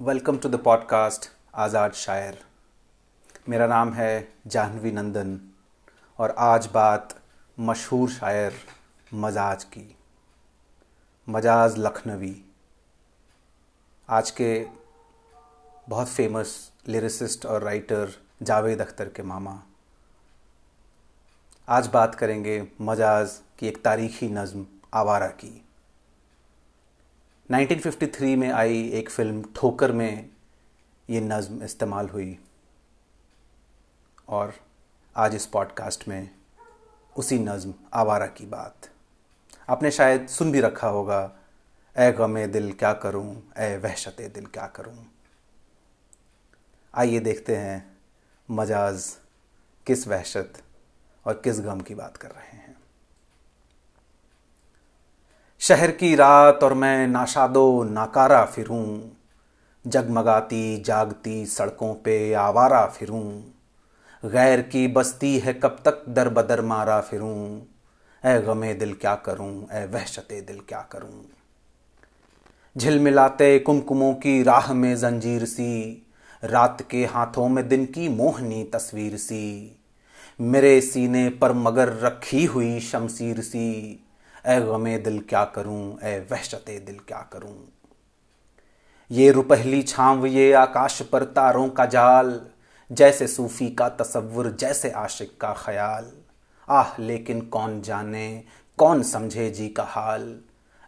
Welcome to the podcast आज़ाद शायर। मेरा नाम है जाह्नवी नंदन और आज बात मशहूर शायर मजाज की। मजाज लखनवी। आज के बहुत फ़ेमस लिरिसिस्ट और राइटर जावेद अख्तर के मामा। आज बात करेंगे मजाज की एक तारीखी नज़म आवारा की। 1953 में आई एक फ़िल्म ठोकर में ये नज़म इस्तेमाल हुई। और आज इस पॉडकास्ट में उसी नज़म, आवारा की बात। आपने शायद सुन भी रखा होगा ए गमे दिल क्या करूँ ए वहशत दिल क्या करूँ? आइए देखते हैं मजाज किस वहशत और किस गम की बात कर रहे हैं। शहर की रात और मैं नाशादो नाकारा फिरूं। जगमगाती जागती सड़कों पे आवारा फिरूं। गैर की बस्ती है कब तक दर बदर मारा फिरूं। ए गमे दिल क्या करूँ ए वहशते दिल क्या करूँ। झिलमिलाते कुमकुमों की राह में जंजीर सी। रात के हाथों में दिन की मोहनी तस्वीर सी। मेरे सीने पर मगर रखी हुई शमशीर सी। ए गमे दिल क्या करूँ, ए वहशत दिल क्या करूँ। ये रुपहली छांव, ये आकाश पर तारों का जाल, जैसे सूफी का तसव्वुर, जैसे आशिक का ख्याल। आह, लेकिन कौन जाने, कौन समझे जी का हाल।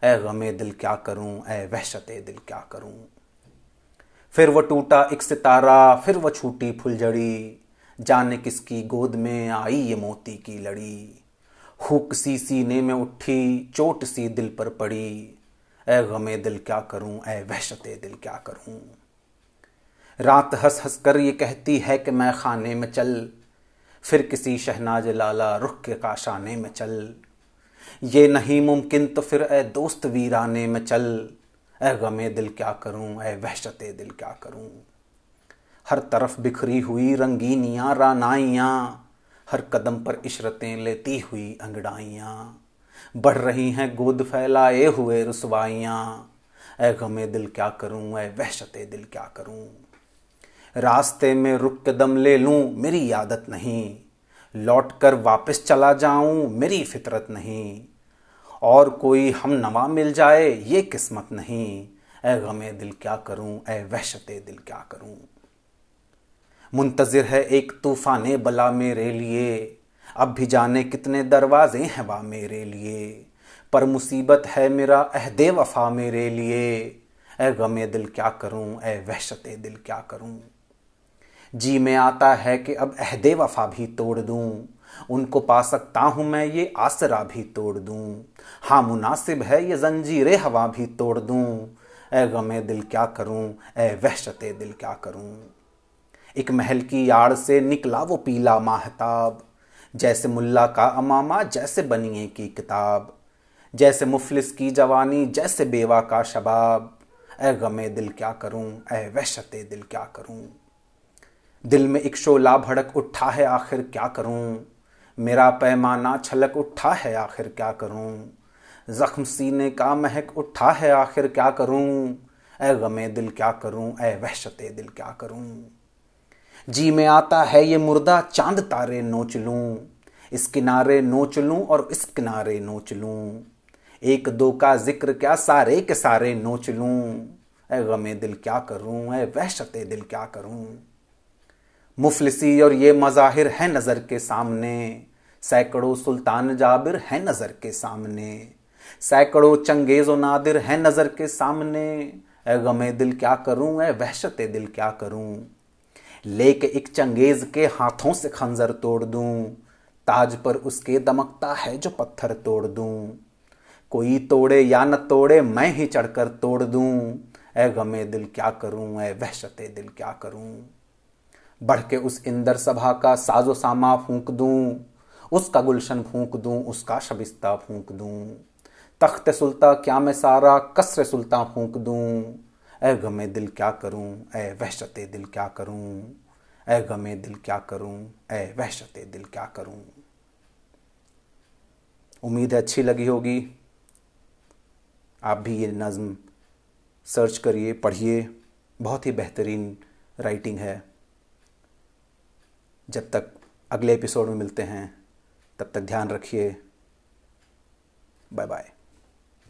ए गमे दिल क्या करूँ, ए वहशत दिल क्या करूँ। फिर वो टूटा एक सितारा, फिर वो छूटी फुलझड़ी। जाने किसकी गोद में आई ये मोती की लड़ी। हुक सी सीने में उठी, चोट सी दिल पर पड़ी। ए गमे दिल क्या करूँ ए वहशते दिल क्या करूँ? रात हंस हंस कर ये कहती है कि मैं खाने में चल। फिर किसी शहनाज लाला रुख के काशाने में चल। ये नहीं मुमकिन तो फिर ए दोस्त वीराने में चल। ए गमे दिल क्या करूँ ए वहशते दिल क्या करूँ? हर तरफ़ बिखरी हुई रंगीनियाँ, रानाइयाँ। हर कदम पर इशरतें लेती हुई अंगड़ाइयाँ। बढ़ रही हैं गोद फैलाए हुए रसवाइयाँ। ए गमे दिल क्या करूँ ए वहशते दिल क्या करूँ? रास्ते में रुक कदम ले लूँ, मेरी आदत नहीं। लौट कर वापस चला जाऊँ, मेरी फितरत नहीं। और कोई हम नवा मिल जाए, ये किस्मत नहीं। ए गमे दिल क्या करूँ ए वहशते दिल क्या करूँ? मुंतजिर है एक तूफ़ान बला मेरे लिए। अब भी जाने कितने दरवाजे हैं वा मेरे लिए। पर मुसीबत है मेरा अहदे वफा मेरे लिए। ए गमे दिल क्या करूँ ए वहशत दिल क्या करूँ। जी में आता है कि अब अहदे वफा भी तोड़ दूँ। उनको पा सकता हूँ मैं ये आसरा भी तोड़ दूँ। हाँ मुनासिब है ये जंजीरे हवा भी तोड़ दूँ। ए गमे दिल क्या करूँ ए वहशत दिल क्या करूँ। एक महल की याड़ से निकला वो पीला माहताब। जैसे मुल्ला का अमामा, जैसे बनिए की किताब। जैसे मुफलिस की जवानी, जैसे बेवा का शबाब। ए गमे दिल क्या करूँ ए वहशत दिल क्या करूँ? दिल में एक शोला भड़क उठा है, आखिर क्या करूँ? मेरा पैमाना छलक उठा है, आखिर क्या करूँ? जख्म सीने का महक उठा है, आखिर क्या करूँ? ए गमे दिल क्या करूँ ए वहशत दिल क्या करूँ? जी में आता है ये मुर्दा, चाँद तारे नोच लूँ। इस किनारे नोच लूँ और इस किनारे नोच लूँ। एक दो का ज़िक्र क्या सारे के सारे नोच लूँ। ए गमे दिल क्या करूँ ए वहशत दिल क्या करूँ। मुफलिसी और ये मज़ाहिर है नज़र के सामने। सैकड़ों सुल्तान जाबिर है नज़र के सामने। सैकड़ों चंगेज नादिर है नज़र के सामने। ए गमे दिल क्या करूँ ए वहशत दिल क्या करूँ। लेके एक चंगेज के हाथों से खंजर तोड़ दूँ। ताज पर उसके दमकता है जो पत्थर तोड़ दूँ। कोई तोड़े या न तोड़े मैं ही चढ़कर तोड़ दूँ। ए गमे दिल क्या करूँ ए वहशते दिल क्या करूँ। बढ़ के उस इंदर सभा का साजो सामा फूंक दूँ। उसका गुलशन फूंक दूँ, उसका शबिस्ता फूंक दूँ। तख्त सुल्ता क्या मैं सारा, कसर सुल्ता फूंक दूँ। ए गमे दिल क्या करूँ ए वहशत दिल क्या करूँ ए गमे दिल क्या करूँ ए वहशत दिल क्या करूँ। उम्मीद है अच्छी लगी होगी। आप भी ये नज़म सर्च करिए, पढ़िए। बहुत ही बेहतरीन राइटिंग है। जब तक अगले एपिसोड में मिलते हैं, तब तक ध्यान रखिए। Bye bye.